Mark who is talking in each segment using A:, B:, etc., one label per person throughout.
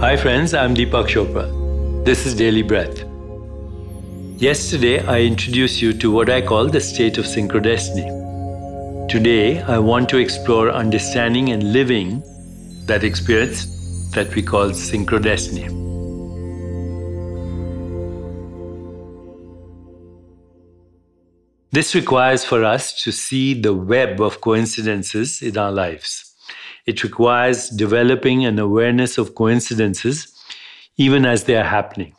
A: Hi, friends, I'm Deepak Chopra. This is Daily Breath. Yesterday, I introduced you to what I call the state of synchrodestiny. Today, I want to explore understanding and living that experience that we call synchrodestiny. This requires for us to see the web of coincidences in our lives. It requires developing an awareness of coincidences even as they are happening.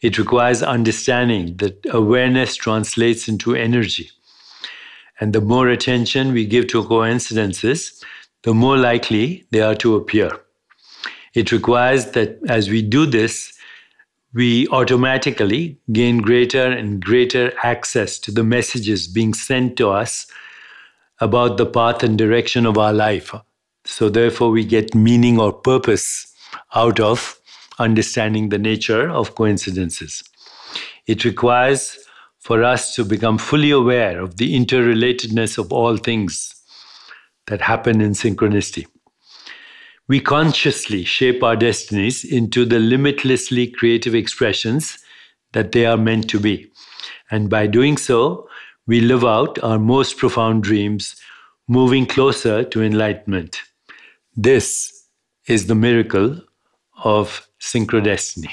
A: It requires understanding that awareness translates into energy. And the more attention we give to coincidences, the more likely they are to appear. It requires that as we do this, we automatically gain greater and greater access to the messages being sent to us about the path and direction of our life. So, therefore, we get meaning or purpose out of understanding the nature of coincidences. It requires for us to become fully aware of the interrelatedness of all things that happen in synchronicity. We consciously shape our destinies into the limitlessly creative expressions that they are meant to be. And by doing so, we live out our most profound dreams, moving closer to enlightenment. This is the miracle of synchrodestiny.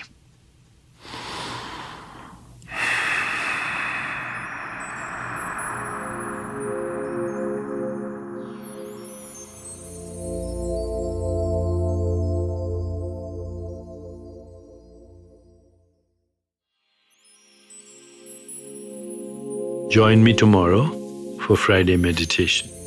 A: Join me tomorrow for Friday meditation.